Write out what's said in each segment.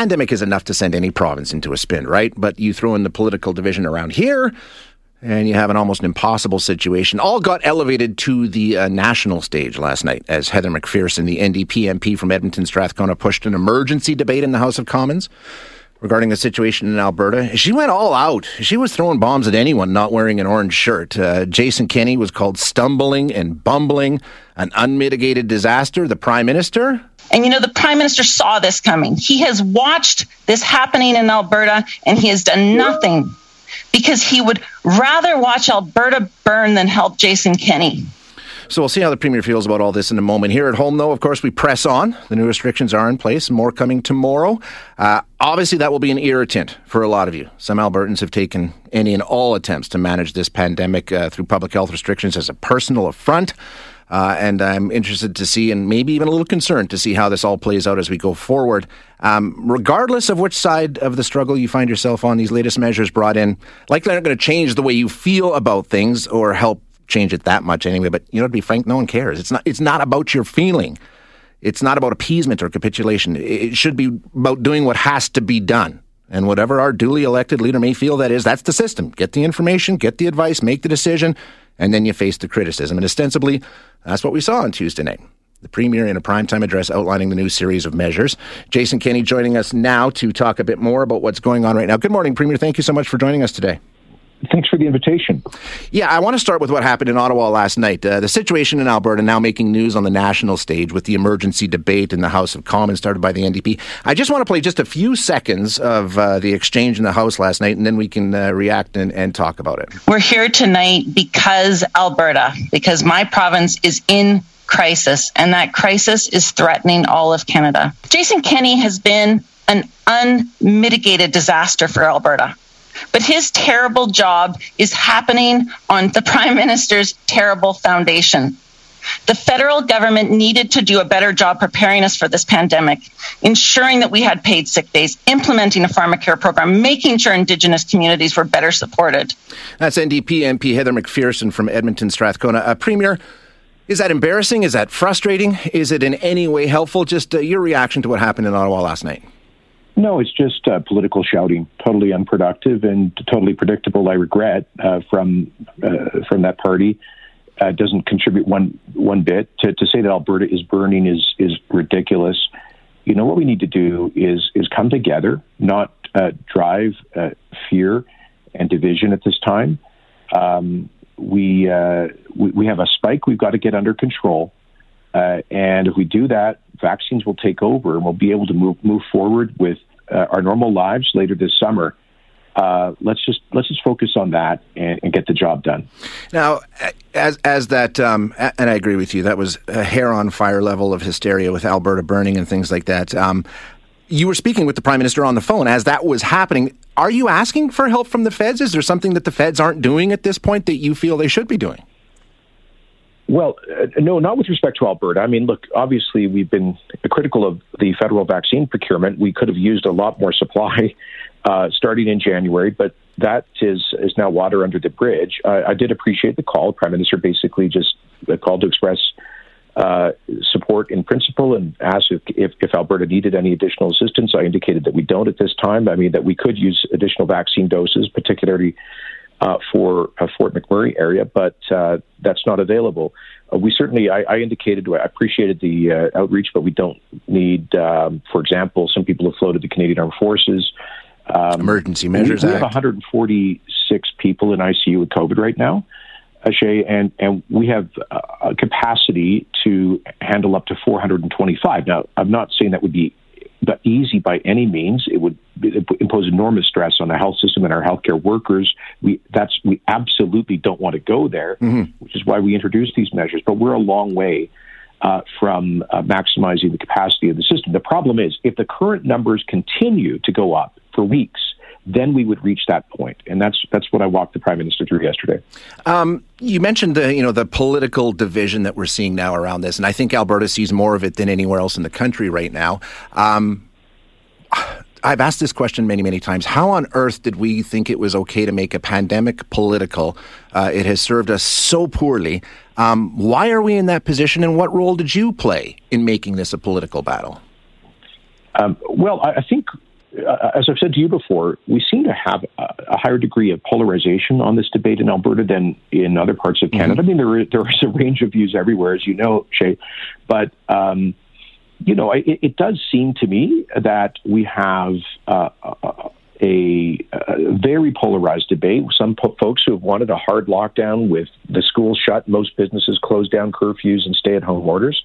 pandemic is enough to send any province into a spin, right? But you throw in the political division around here, and you have an almost impossible situation. All got elevated to the uh, national stage last night as Heather McPherson, the NDP MP from Edmonton Strathcona, pushed an emergency debate in the House of Commons regarding the situation in Alberta. She went all out. She was throwing bombs at anyone not wearing an orange shirt. Uh, Jason Kenney was called stumbling and bumbling, an unmitigated disaster. The Prime Minister. And you know, the Prime Minister saw this coming. He has watched this happening in Alberta and he has done nothing because he would rather watch Alberta burn than help Jason Kenney. So we'll see how the Premier feels about all this in a moment. Here at home, though, of course, we press on. The new restrictions are in place, more coming tomorrow. Uh, obviously, that will be an irritant for a lot of you. Some Albertans have taken any and all attempts to manage this pandemic uh, through public health restrictions as a personal affront. Uh, and I'm interested to see, and maybe even a little concerned to see how this all plays out as we go forward. Um, regardless of which side of the struggle you find yourself on, these latest measures brought in likely aren't going to change the way you feel about things or help change it that much anyway. But you know, to be frank, no one cares. It's not. It's not about your feeling. It's not about appeasement or capitulation. It should be about doing what has to be done. And whatever our duly elected leader may feel that is, that's the system. Get the information, get the advice, make the decision, and then you face the criticism. And ostensibly, that's what we saw on Tuesday night. The Premier in a primetime address outlining the new series of measures. Jason Kenney joining us now to talk a bit more about what's going on right now. Good morning, Premier. Thank you so much for joining us today thanks for the invitation. Yeah, I want to start with what happened in Ottawa last night. Uh, the situation in Alberta now making news on the national stage with the emergency debate in the House of Commons started by the NDP. I just want to play just a few seconds of uh, the exchange in the House last night, and then we can uh, react and, and talk about it. We're here tonight because Alberta, because my province is in crisis, and that crisis is threatening all of Canada. Jason Kenney has been an unmitigated disaster for Alberta. But his terrible job is happening on the prime minister's terrible foundation. The federal government needed to do a better job preparing us for this pandemic, ensuring that we had paid sick days, implementing a pharmacare program, making sure Indigenous communities were better supported. That's NDP MP Heather McPherson from Edmonton Strathcona. Uh, Premier, is that embarrassing? Is that frustrating? Is it in any way helpful? Just uh, your reaction to what happened in Ottawa last night. No, it's just uh, political shouting, totally unproductive and totally predictable. I regret uh, from uh, from that party. Uh, doesn't contribute one one bit. To, to say that Alberta is burning is is ridiculous. You know what we need to do is is come together, not uh, drive uh, fear and division at this time. Um, we, we, we have a spike we've got to get under control, and if we do that, vaccines will take over, and we'll be able to move move forward with uh, our normal lives later this summer. Uh, let's just let's just focus on that and, and, get the job done. Now, as as that, um, and I agree with you, that was a hair on fire level of hysteria with Alberta burning and things like that. Um, you were speaking with the prime minister on the phone as that was happening. Are you asking for help from the feds? Is there something that the feds aren't doing at this point that you feel they should be doing? Well, uh, no, not with respect to Alberta. I mean, look, obviously we've been critical of the federal vaccine procurement. We could have used a lot more supply uh, starting in January, but that is is now water under the bridge. Uh, I did appreciate the call. Prime Minister basically just called to express uh, support in principle and asked if, if, if, Alberta needed any additional assistance. I indicated that we don't at this time. I mean, that we could use additional vaccine doses, particularly uh, for uh, Fort McMurray area, but uh, that's not available. Uh, we certainly, I, I, indicated, I appreciated the uh, outreach, but we don't need, um, for example, some people have floated the Canadian Armed Forces. Um, Emergency Measures we, we have 146 people in ICU with COVID right now. Ajay, and and we have a capacity to handle up to 425. Now, I'm not saying that would be easy by any means. It would impose enormous stress on the health system and our healthcare workers. We that's we absolutely don't want to go there, mm-hmm. which is why we introduced these measures. But we're a long way uh, from uh, maximizing the capacity of the system. The problem is if the current numbers continue to go up for weeks then we would reach that point, and that's that's what I walked the prime minister through yesterday. Um, you mentioned the you know the political division that we're seeing now around this, and I think Alberta sees more of it than anywhere else in the country right now. Um, I've asked this question many, many times. How on earth did we think it was okay to make a pandemic political? Uh, it has served us so poorly. Um, why are we in that position, and what role did you play in making this a political battle? Um, well, I think uh, as I've said to you before, we seem to have a, a, higher degree of polarization on this debate in Alberta than in other parts of Canada. Mm-hmm. I mean, there, there is a range of views everywhere, as you know, Shay. But, um, you know, it, it, does seem to me that we have uh, a, a, very polarized debate. Some po- folks who have wanted a hard lockdown with the schools shut, most businesses closed down curfews and stay at home orders.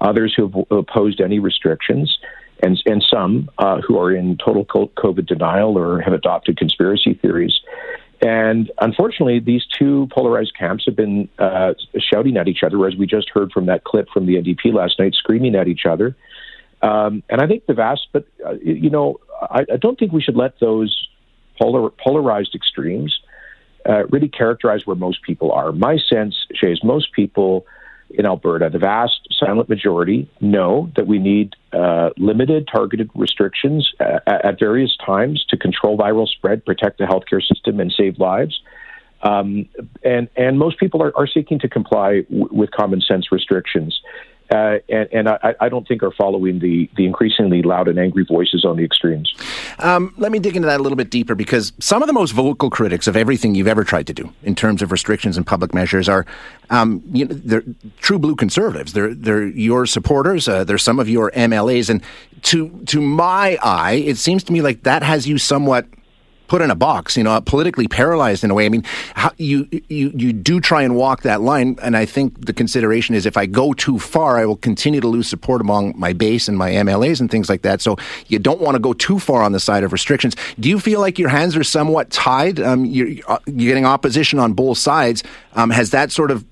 Others who have opposed any restrictions and and some uh, who are in total COVID denial or have adopted conspiracy theories. And unfortunately, these two polarized camps have been uh, shouting at each other, as we just heard from that clip from the NDP last night, screaming at each other. Um, and I think the vast, but uh, you know, I, I, don't think we should let those polar, polarized extremes uh, really characterize where most people are. My sense, Shay, is most people in Alberta, the vast silent majority, know that we need uh, limited, targeted restrictions uh, at various times to control viral spread, protect the healthcare system, and save lives. Um, and and most people are, are seeking to comply w- with common sense restrictions uh, and, and I, I, don't think are following the, the increasingly loud and angry voices on the extremes. Um, let me dig into that a little bit deeper because some of the most vocal critics of everything you've ever tried to do in terms of restrictions and public measures are um, you know, they're true blue conservatives. They're they're your supporters. Uh, they're some of your MLAs, and to to my eye, it seems to me like that has you somewhat put in a box, you know, politically paralyzed in a way. I mean, how, you you you do try and walk that line, and I think the consideration is if I go too far, I will continue to lose support among my base and my MLAs and things like that. So you don't want to go too far on the side of restrictions. Do you feel like your hands are somewhat tied? Um, you're, you're getting opposition on both sides. Um, has that sort of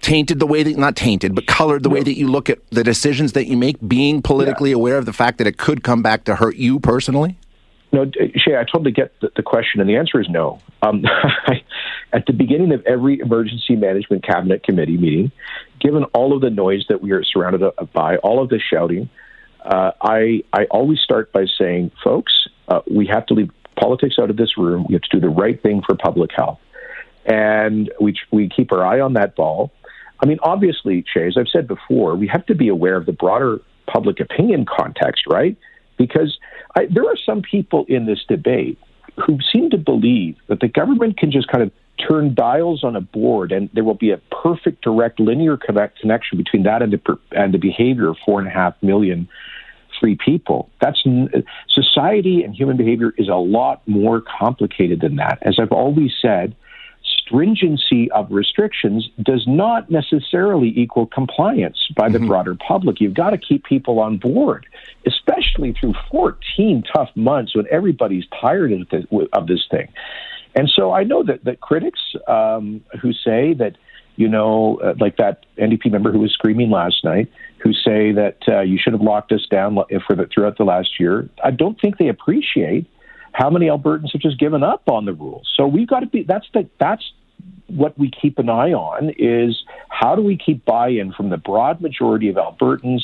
tainted the way that not tainted but colored the way that you look at the decisions that you make being politically yeah. aware of the fact that it could come back to hurt you personally no, Shay, I totally get the, the question, and the answer is no. Um, at the beginning of every emergency management cabinet committee meeting, given all of the noise that we are surrounded by, all of the shouting, uh, I, I always start by saying, folks, uh, we have to leave politics out of this room. We have to do the right thing for public health. And we, we keep our eye on that ball. I mean, obviously, Shay, as I've said before, we have to be aware of the broader public opinion context, right? Because I, there are some people in this debate who seem to believe that the government can just kind of turn dials on a board and there will be a perfect direct linear connect, connection between that and the, and the behavior of four and a half million free people. That's society and human behavior is a lot more complicated than that. As I've always said, stringency of restrictions does not necessarily equal compliance by the mm-hmm. broader public. You've got to keep people on board, especially through 14 tough months when everybody's tired of this, of this thing. And so I know that, that critics um, who say that, you know, uh, like that NDP member who was screaming last night, who say that uh, you should have locked us down for the, throughout the last year, I don't think they appreciate how many Albertans have just given up on the rules? So we've got to be. That's the that's what we keep an eye on is how do we keep buy-in from the broad majority of Albertans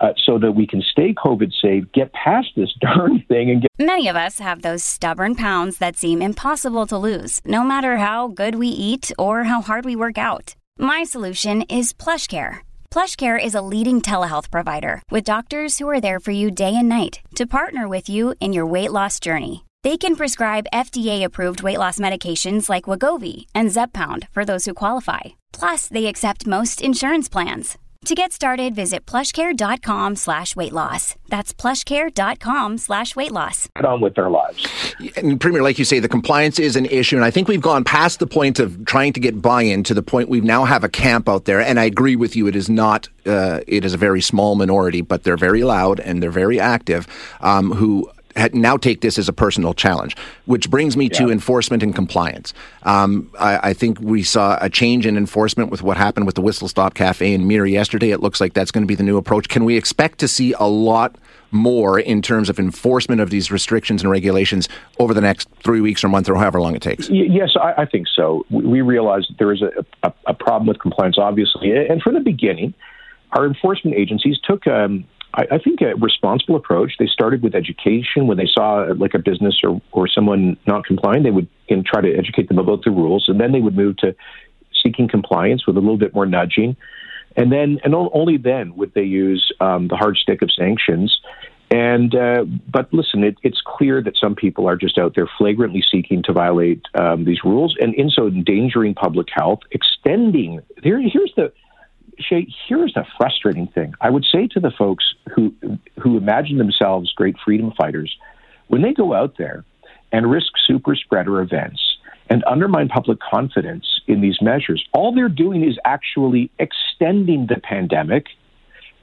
uh, so that we can stay COVID safe, get past this darn thing, and get. Many of us have those stubborn pounds that seem impossible to lose, no matter how good we eat or how hard we work out. My solution is PlushCare. PlushCare is a leading telehealth provider with doctors who are there for you day and night to partner with you in your weight loss journey. They can prescribe FDA-approved weight loss medications like Wegovy and Zepbound for those who qualify. Plus, they accept most insurance plans. To get started, visit plushcare.com slash weight loss. That's plushcare.com slash weight loss. Get on with their lives. And Premier, like you say, the compliance is an issue. And I think we've gone past the point of trying to get buy-in to the point we now have a camp out there. And I agree with you. It is not, uh, it is a very small minority, but they're very loud and they're very active, um, who now take this as a personal challenge, which brings me yeah. to enforcement and compliance. Um, I, I, think we saw a change in enforcement with what happened with the Whistle Stop Cafe in Mirror yesterday. It looks like that's going to be the new approach. Can we expect to see a lot more in terms of enforcement of these restrictions and regulations over the next three weeks or month or however long it takes? Yes, I, I think so. We realize that there is a, a, a, problem with compliance, obviously, and from the beginning, our enforcement agencies took. Um, I, I think a responsible approach. They started with education. When they saw like a business or, or someone not complying, they would you know, try to educate them about the rules, and then they would move to seeking compliance with a little bit more nudging, and then and only then would they use um, the hard stick of sanctions. And uh, but listen, it, it's clear that some people are just out there flagrantly seeking to violate um, these rules, and in so endangering public health, extending. Here, here's the Shay. Here's the frustrating thing. I would say to the folks who who imagine themselves great freedom fighters, when they go out there and risk super spreader events and undermine public confidence in these measures, all they're doing is actually extending the pandemic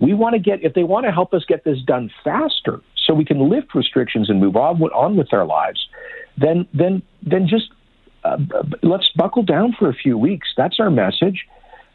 we want to get, if they want to help us get this done faster so we can lift restrictions and move on, on with our lives, then, then, then just uh, let's buckle down for a few weeks. That's our message.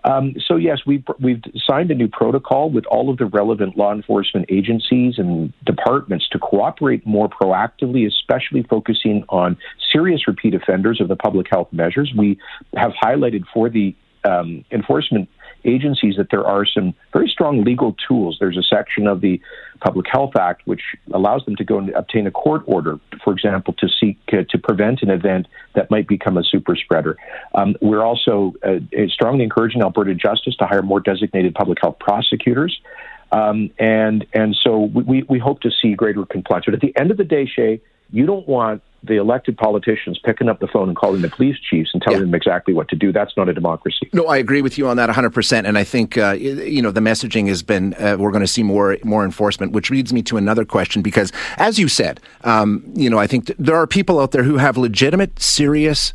Um, so yes, we've we've signed a new protocol with all of the relevant law enforcement agencies and departments to cooperate more proactively, especially focusing on serious repeat offenders of the public health measures. We have highlighted for the um, enforcement agencies that there are some very strong legal tools. There's a section of the Public Health Act which allows them to go and obtain a court order, for example, to seek uh, to prevent an event that might become a super spreader. Um, we're also uh, strongly encouraging Alberta Justice to hire more designated public health prosecutors. Um, and and so we, we hope to see greater compliance. But at the end of the day, Shay, you don't want the elected politicians picking up the phone and calling the police chiefs and telling yeah. them exactly what to do. That's not a democracy. No, I agree with you on that 100%. And I think, uh, you know, the messaging has been uh, we're going to see more more enforcement, which leads me to another question because, as you said, um, you know, I think th- there are people out there who have legitimate, serious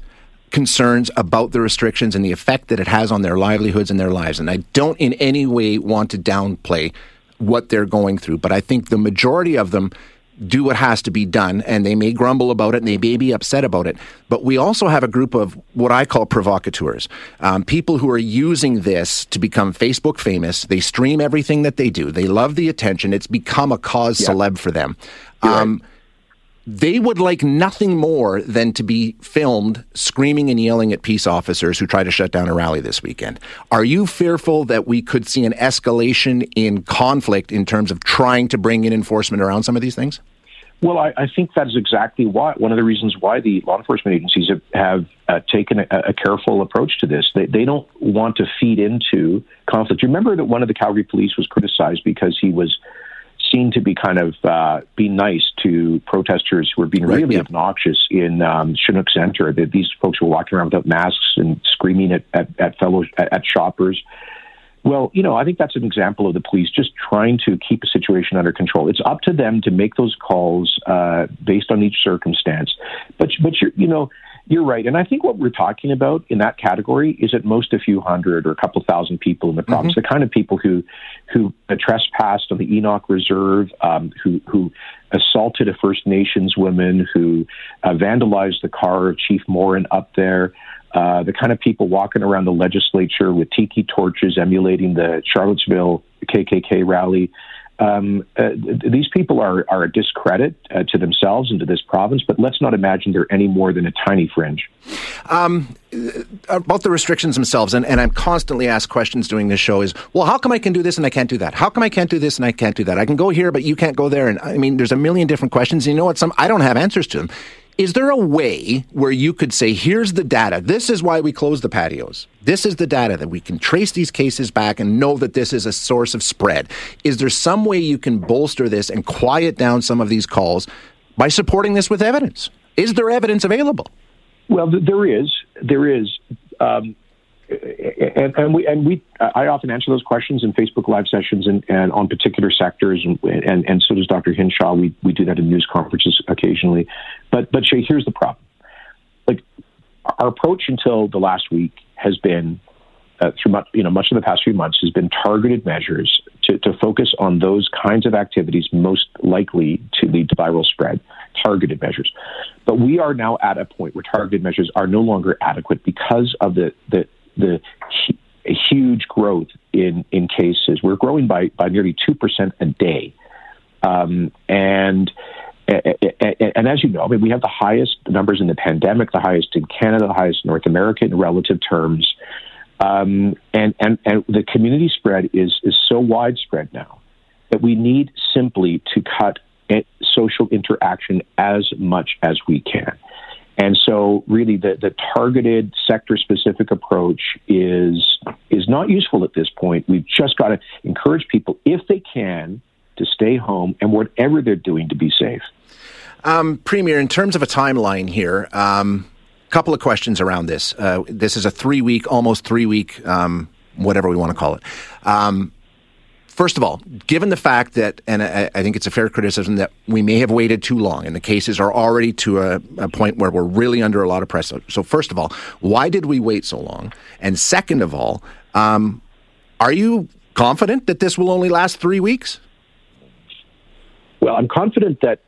concerns about the restrictions and the effect that it has on their livelihoods and their lives. And I don't in any way want to downplay what they're going through, but I think the majority of them do what has to be done, and they may grumble about it and they may be upset about it. But we also have a group of what I call provocateurs, um, people who are using this to become Facebook famous. They stream everything that they do. They love the attention. It's become a cause yeah. celeb for them. Um, right. They would like nothing more than to be filmed screaming and yelling at peace officers who try to shut down a rally this weekend. Are you fearful that we could see an escalation in conflict in terms of trying to bring in enforcement around some of these things? Well, I, I think that is exactly why one of the reasons why the law enforcement agencies have, have uh, taken a, a, careful approach to this. They, they don't want to feed into conflict. You remember that one of the Calgary police was criticized because he was seen to be kind of uh, being nice to protesters who were being right, really yeah. obnoxious in um, Chinook Center. That these folks were walking around without masks and screaming at, at, at fellow at, at shoppers. Well, you know, I think that's an example of the police just trying to keep a situation under control. It's up to them to make those calls uh, based on each circumstance. But but you're you know you're right, and I think what we're talking about in that category is at most a few hundred or a couple thousand people in the province. Mm-hmm. The kind of people who who trespassed on the Enoch Reserve, um, who who assaulted a First Nations woman, who uh, vandalized the car of Chief Morin up there. Uh, the kind of people walking around the legislature with tiki torches emulating the Charlottesville KKK rally. Um, uh, these people are, are a discredit uh, to themselves and to this province, but let's not imagine they're any more than a tiny fringe. Um, about the restrictions themselves, and, and I'm constantly asked questions doing this show is, well, how come I can do this and I can't do that? How come I can't do this and I can't do that? I can go here, but you can't go there. And I mean, there's a million different questions. And you know what? Some I don't have answers to them. Is there a way where you could say, here's the data. This is why we close the patios. This is the data that we can trace these cases back and know that this is a source of spread. Is there some way you can bolster this and quiet down some of these calls by supporting this with evidence? Is there evidence available? Well, there is. There is. Um, and, and, we and we I often answer those questions in Facebook live sessions and, and on particular sectors and, and, and so does Dr. Hinshaw. We we do that in news conferences occasionally. But but Shay, here's the problem. Like our approach until the last week has been uh, through much you know much of the past few months has been targeted measures to, to focus on those kinds of activities most likely to lead to viral spread. Targeted measures, but we are now at a point where targeted measures are no longer adequate because of the the the huge growth in, in cases. We're growing by, by nearly 2% a day. Um, and and as you know, I mean, we have the highest numbers in the pandemic, the highest in Canada, the highest in North America in relative terms. Um, and, and, and the community spread is, is so widespread now that we need simply to cut social interaction as much as we can. And so, really, the, the targeted sector specific approach is, is not useful at this point. We've just got to encourage people, if they can, to stay home and whatever they're doing to be safe. Um, Premier, in terms of a timeline here, a um, couple of questions around this. Uh, this is a three week, almost three week, um, whatever we want to call it. First of all, given the fact that, and I, I, think it's a fair criticism that we may have waited too long, and the cases are already to a, a, point where we're really under a lot of pressure. So, first of all, why did we wait so long? And second of all, um, are you confident that this will only last three weeks? Well, I'm confident that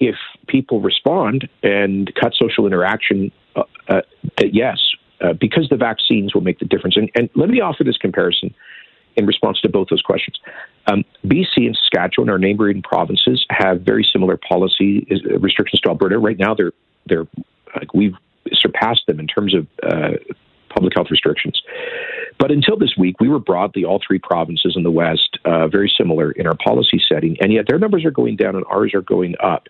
if people respond and cut social interaction, uh, uh, yes, uh, because the vaccines will make the difference. And, and, let me offer this comparison in response to both those questions. Um, BC and Saskatchewan, our neighboring provinces, have very similar policy uh, restrictions to Alberta. Right now, they're they're like we've surpassed them in terms of uh, public health restrictions. But until this week, we were broadly all three provinces in the West uh, very similar in our policy setting, and yet their numbers are going down and ours are going up.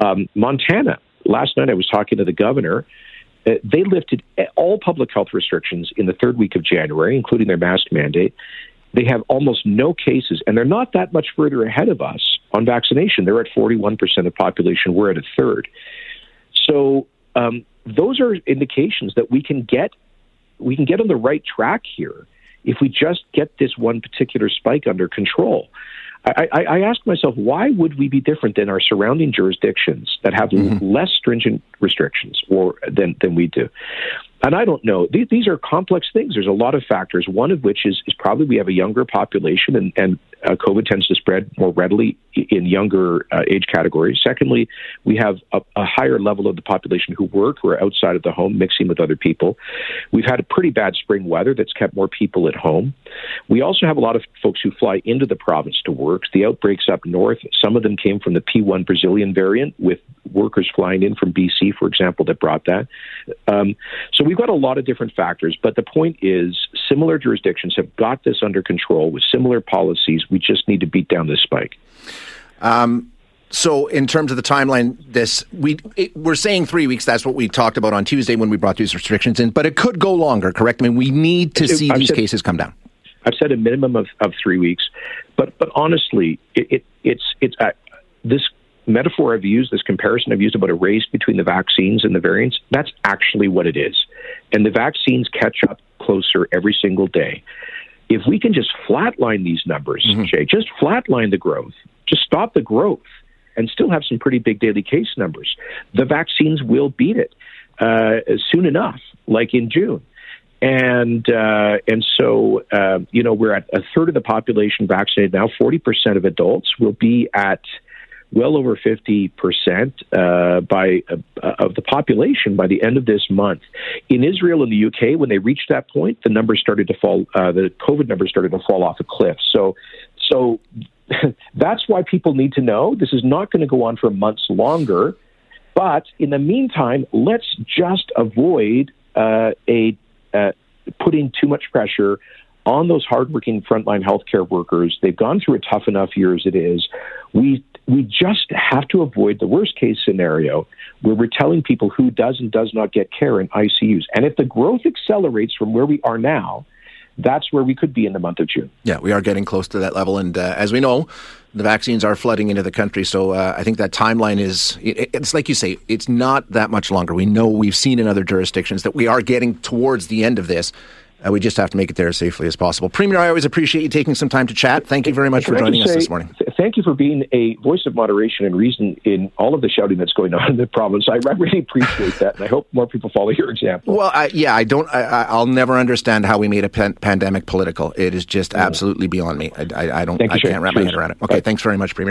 Um, Montana, last night I was talking to the governor. Uh, they lifted all public health restrictions in the third week of January, including their mask mandate. They have almost no cases, and they're not that much further ahead of us on vaccination. They're at 41% of population. We're at a third. So um, those are indications that we can get we can get on the right track here if we just get this one particular spike under control. I, I, I ask myself, why would we be different than our surrounding jurisdictions that have mm-hmm. less stringent restrictions or than, than we do? And I don't know. These, these, are complex things. There's a lot of factors. One of which is, is probably we have a younger population, and, and uh, COVID tends to spread more readily in younger uh, age categories. Secondly, we have a, a, higher level of the population who work, who are outside of the home, mixing with other people. We've had a pretty bad spring weather that's kept more people at home. We also have a lot of folks who fly into the province to work. The outbreaks up north, some of them came from the P1 Brazilian variant, with workers flying in from BC, for example, that brought that. Um, so we've got a lot of different factors, but the point is similar jurisdictions have got this under control with similar policies. We just need to beat down this spike. Um, so, in terms of the timeline, this we it, we're saying three weeks. That's what we talked about on Tuesday when we brought these restrictions in. But it could go longer. Correct? I mean, we need to see I've these said, cases come down. I've said a minimum of, of three weeks, but but honestly, it, it it's it's uh, this metaphor I've used, this comparison I've used about a race between the vaccines and the variants. That's actually what it is, and the vaccines catch up closer every single day. If we can just flatline these numbers, mm-hmm. Jay, just flatline the growth, just stop the growth, and still have some pretty big daily case numbers, the vaccines will beat it uh, soon enough, like in June. And uh, and so uh, you know we're at a third of the population vaccinated now. Forty percent of adults will be at well over 50% uh, by uh, of the population by the end of this month. In Israel and the UK, when they reached that point, the numbers started to fall. Uh, the COVID numbers started to fall off a cliff. So, so that's why people need to know this is not going to go on for months longer. But in the meantime, let's just avoid uh, a uh, putting too much pressure on those hardworking frontline healthcare workers. They've gone through a tough enough year as it is. We we just have to avoid the worst case scenario where we're telling people who does and does not get care in ICUs. And if the growth accelerates from where we are now, that's where we could be in the month of June. Yeah, we are getting close to that level. And uh, as we know, the vaccines are flooding into the country. So uh, I think that timeline is, it, it's like you say, it's not that much longer. We know we've seen in other jurisdictions that we are getting towards the end of this. Uh, we just have to make it there as safely as possible. Premier, I always appreciate you taking some time to chat. Thank you very much for joining say, us this morning. Thank you for being a voice of moderation and reason in all of the shouting that's going on in the province. I, I really appreciate that, and I hope more people follow your example. Well, I, yeah, I don't. I, will never understand how we made a pan- pandemic political. It is just mm-hmm. absolutely beyond me. I, I don't. You, I can't wrap my head around it. Okay, thanks very much, Premier.